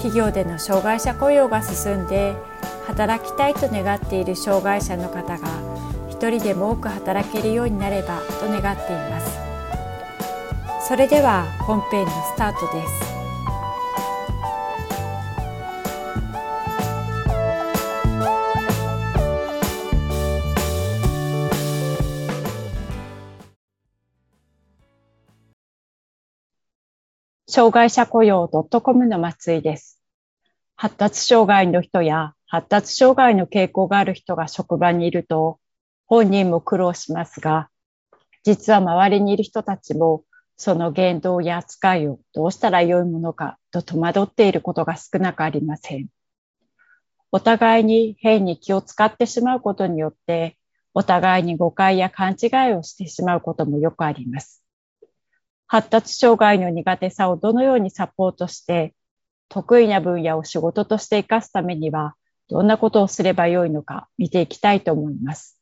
企業での障害者雇用が進んで働きたいと願っている障害者の方が一人でも多く働けるようになればと願っています。それでは本編のスタートです。障害者雇用 .com の松井です。発達障害の人や発達障害の傾向がある人が職場にいると、本人も苦労しますが、実は周りにいる人たちも、その言動や扱いをどうしたらよいものかと戸惑っていることが少なくありません。お互いに変に気を使ってしまうことによって、お互いに誤解や勘違いをしてしまうこともよくあります。発達障害の苦手さをどのようにサポートして、得意な分野を仕事として活かすためには、どんなことをすればよいのか見ていきたいと思います。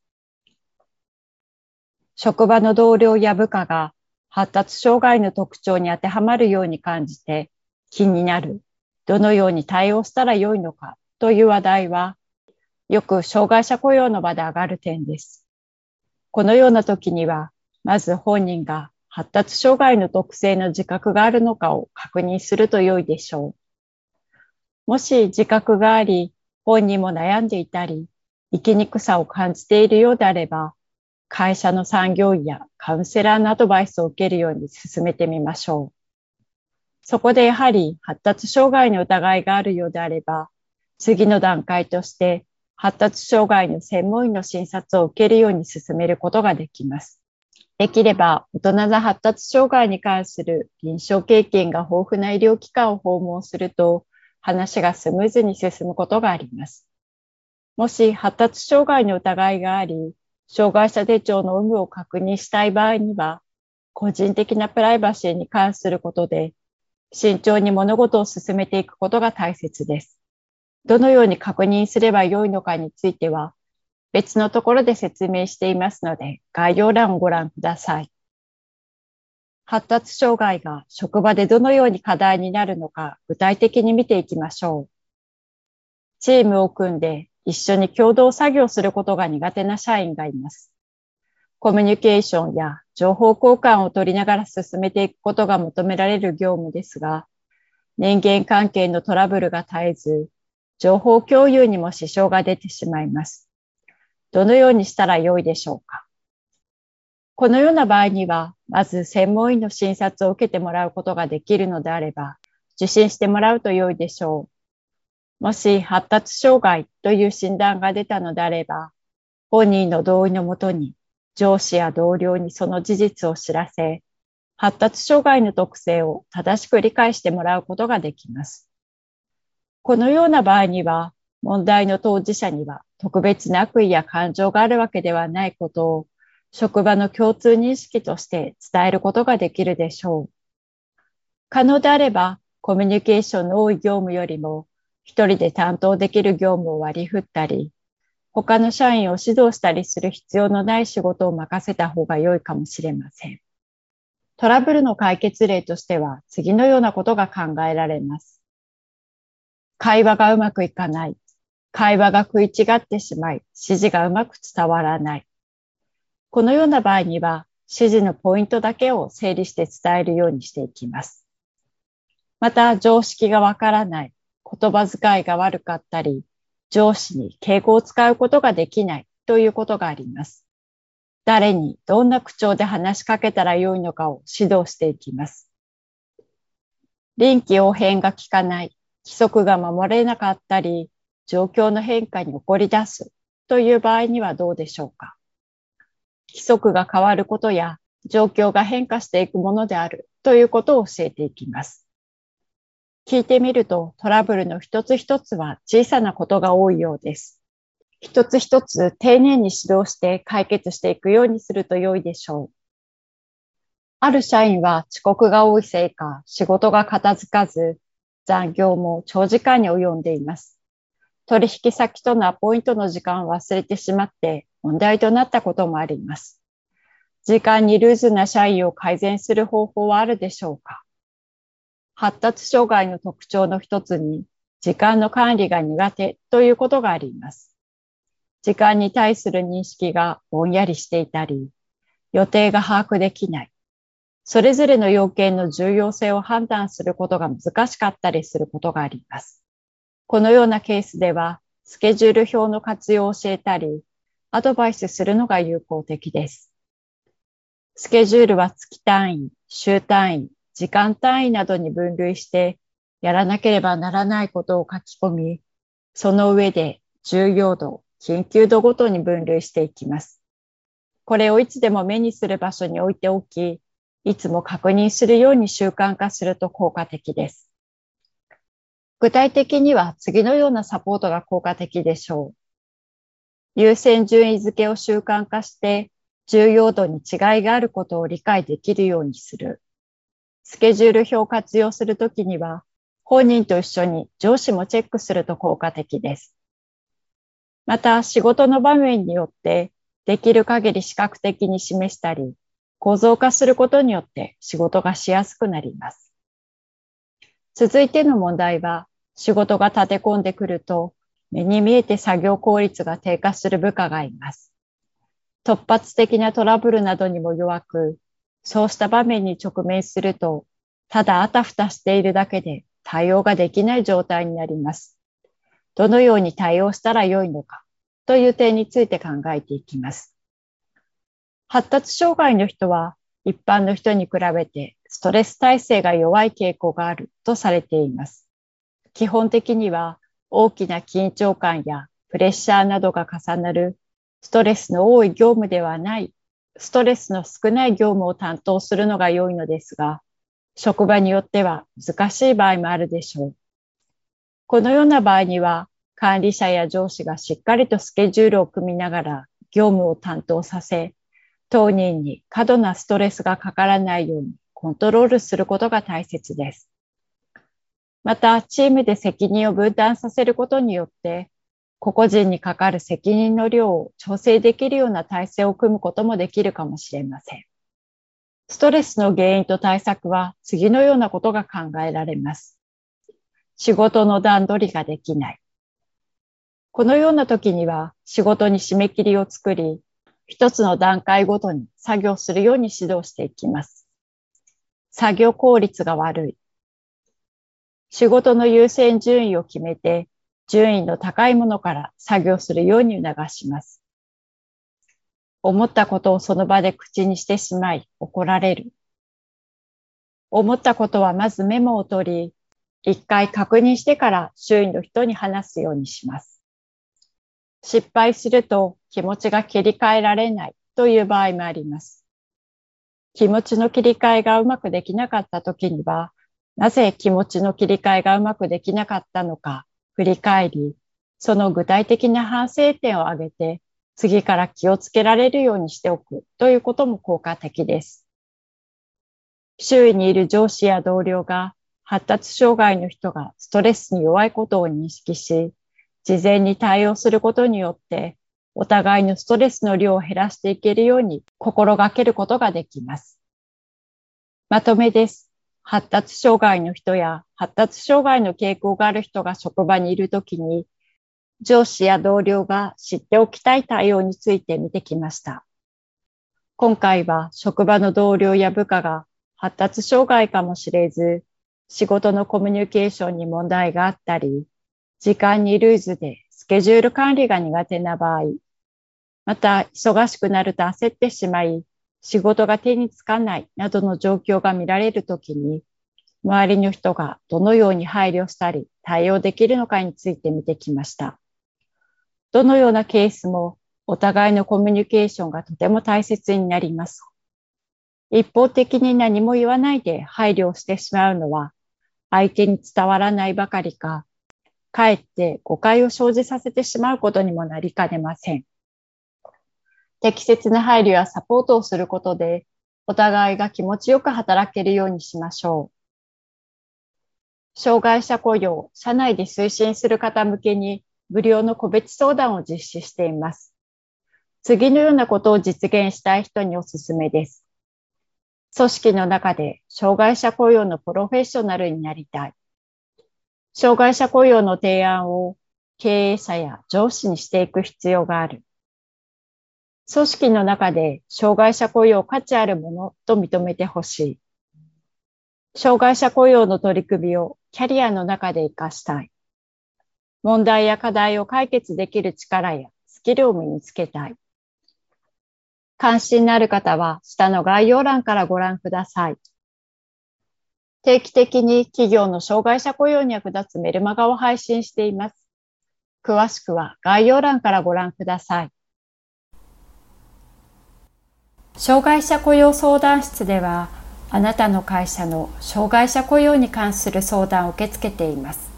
職場の同僚や部下が発達障害の特徴に当てはまるように感じて気になる、どのように対応したらよいのかという話題は、よく障害者雇用の場で上がる点です。このような時には、まず本人が発達障害の特性の自覚があるのかを確認すると良いでしょう。もし自覚があり、本人も悩んでいたり、生きにくさを感じているようであれば、会社の産業医やカウンセラーのアドバイスを受けるように進めてみましょう。そこでやはり発達障害の疑いがあるようであれば、次の段階として発達障害の専門医の診察を受けるように進めることができます。できれば、大人の発達障害に関する臨床経験が豊富な医療機関を訪問すると、話がスムーズに進むことがあります。もし発達障害の疑いがあり、障害者手帳の有無を確認したい場合には、個人的なプライバシーに関することで、慎重に物事を進めていくことが大切です。どのように確認すればよいのかについては、別のところで説明していますので、概要欄をご覧ください。発達障害が職場でどのように課題になるのか具体的に見ていきましょう。チームを組んで一緒に共同作業することが苦手な社員がいます。コミュニケーションや情報交換を取りながら進めていくことが求められる業務ですが、人間関係のトラブルが絶えず、情報共有にも支障が出てしまいます。どのようにしたらよいでしょうか？このような場合には、まず専門医の診察を受けてもらうことができるのであれば、受診してもらうと良いでしょう。もし発達障害という診断が出たのであれば、本人の同意のもとに上司や同僚にその事実を知らせ、発達障害の特性を正しく理解してもらうことができます。このような場合には、問題の当事者には特別な悪意や感情があるわけではないことを職場の共通認識として伝えることができるでしょう。可能であればコミュニケーションの多い業務よりも一人で担当できる業務を割り振ったり、他の社員を指導したりする必要のない仕事を任せた方が良いかもしれません。トラブルの解決例としては次のようなことが考えられます。会話がうまくいかない。会話が食い違ってしまい、指示がうまく伝わらない。このような場合には、指示のポイントだけを整理して伝えるようにしていきます。また、常識がわからない、言葉遣いが悪かったり、上司に敬語を使うことができないということがあります。誰にどんな口調で話しかけたらよいのかを指導していきます。臨機応変が効かない、規則が守れなかったり、状況の変化に起こり出すという場合にはどうでしょうか？規則が変わることや状況が変化していくものであるということを教えていきます。聞いてみるとトラブルの一つ一つは小さなことが多いようです。一つ一つ丁寧に指導して解決していくようにすると良いでしょう。ある社員は遅刻が多いせいか仕事が片付かず残業も長時間に及んでいます。取引先とのアポイントの時間を忘れてしまって問題となったこともあります。時間にルーズな社員を改善する方法はあるでしょうか？発達障害の特徴の一つに時間の管理が苦手ということがあります。時間に対する認識がぼんやりしていたり、予定が把握できない、それぞれの要件の重要性を判断することが難しかったりすることがあります。このようなケースでは、スケジュール表の活用を教えたり、アドバイスするのが有効的です。スケジュールは月単位、週単位、時間単位などに分類して、やらなければならないことを書き込み、その上で重要度、緊急度ごとに分類していきます。これをいつでも目にする場所に置いておき、いつも確認するように習慣化すると効果的です。具体的には次のようなサポートが効果的でしょう。優先順位付けを習慣化して重要度に違いがあることを理解できるようにする。スケジュール表を活用するときには本人と一緒に上司もチェックすると効果的です。また仕事の場面によってできる限り視覚的に示したり構造化することによって仕事がしやすくなります。続いての問題は、仕事が立て込んでくると、目に見えて作業効率が低下する部下がいます。突発的なトラブルなどにも弱く、そうした場面に直面すると、ただあたふたしているだけで対応ができない状態になります。どのように対応したらよいのかという点について考えていきます。発達障害の人は一般の人に比べてストレス耐性が弱い傾向があるとされています。基本的には大きな緊張感やプレッシャーなどが重なるストレスの多い業務ではない、ストレスの少ない業務を担当するのが良いのですが、職場によっては難しい場合もあるでしょう。このような場合には、管理者や上司がしっかりとスケジュールを組みながら業務を担当させ、当人に過度なストレスがかからないようにコントロールすることが大切です。また、チームで責任を分担させることによって、個々人にかかる責任の量を調整できるような体制を組むこともできるかもしれません。ストレスの原因と対策は次のようなことが考えられます。仕事の段取りができない。このような時には仕事に締め切りを作り、一つの段階ごとに作業するように指導していきます。作業効率が悪い。仕事の優先順位を決めて、順位の高いものから作業するように促します。思ったことをその場で口にしてしまい怒られる。思ったことはまずメモを取り、一回確認してから周囲の人に話すようにします。失敗すると気持ちが切り替えられないという場合もあります。気持ちの切り替えがうまくできなかった時には、なぜ気持ちの切り替えがうまくできなかったのか振り返り、その具体的な反省点を挙げて、次から気をつけられるようにしておくということも効果的です。周囲にいる上司や同僚が発達障害の人がストレスに弱いことを認識し、事前に対応することによって、お互いのストレスの量を減らしていけるように心がけることができます。まとめです。発達障害の人や発達障害の傾向がある人が職場にいるときに、上司や同僚が知っておきたい対応について見てきました。今回は職場の同僚や部下が発達障害かもしれず、仕事のコミュニケーションに問題があったり、時間にルーズでスケジュール管理が苦手な場合、また忙しくなると焦ってしまい、仕事が手につかないなどの状況が見られるときに、周りの人がどのように配慮したり対応できるのかについて見てきました。どのようなケースもお互いのコミュニケーションがとても大切になります。一方的に何も言わないで配慮をしてしまうのは相手に伝わらないばかりか、かえって誤解を生じさせてしまうことにもなりかねません。適切な配慮やサポートをすることで、お互いが気持ちよく働けるようにしましょう。障害者雇用、社内で推進する方向けに無料の個別相談を実施しています。次のようなことを実現したい人におすすめです。組織の中で障害者雇用のプロフェッショナルになりたい。障害者雇用の提案を経営者や上司にしていく必要がある。組織の中で障害者雇用価値あるものと認めてほしい。障害者雇用の取り組みをキャリアの中で活かしたい。問題や課題を解決できる力やスキルを身につけたい。関心のある方は下の概要欄からご覧ください。定期的に企業の障害者雇用に役立つメルマガを配信しています。詳しくは概要欄からご覧ください。障害者雇用相談室では、あなたの会社の障害者雇用に関する相談を受け付けています。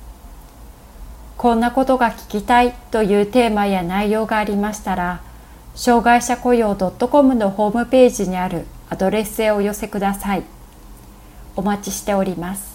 こんなことが聞きたいというテーマや内容がありましたら、障害者雇用 .com のホームページにあるアドレスへお寄せください。お待ちしております。